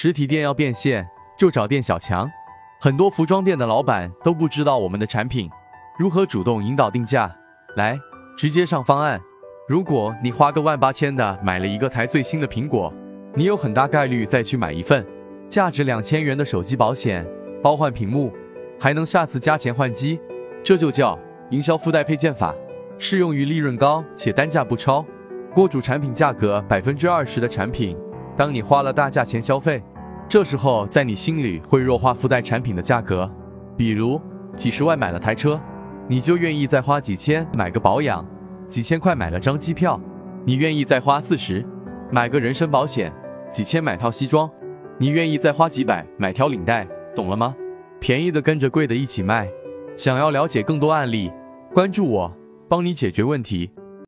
实体店要变现，就找店小强。很多服装店的老板都不知道我们的产品如何主动引导定价。来，直接上方案。如果你花个万八千的买了一个台最新的苹果，你有很大概率再去买一份价值两千元的手机保险，包换屏幕，还能下次加钱换机。这就叫营销附带配件法，适用于利润高且单价不超、锅主产品价格百分之二十的产品。当你花了大价钱消费，这时候在你心里会弱化附带产品的价格。比如几十万买了台车，你就愿意再花几千买个保养；几千块买了张机票，你愿意再花四十买个人身保险；几千买套西装，你愿意再花几百买条领带。懂了吗？便宜的跟着贵的一起卖。想要了解更多案例，关注我，帮你解决问题。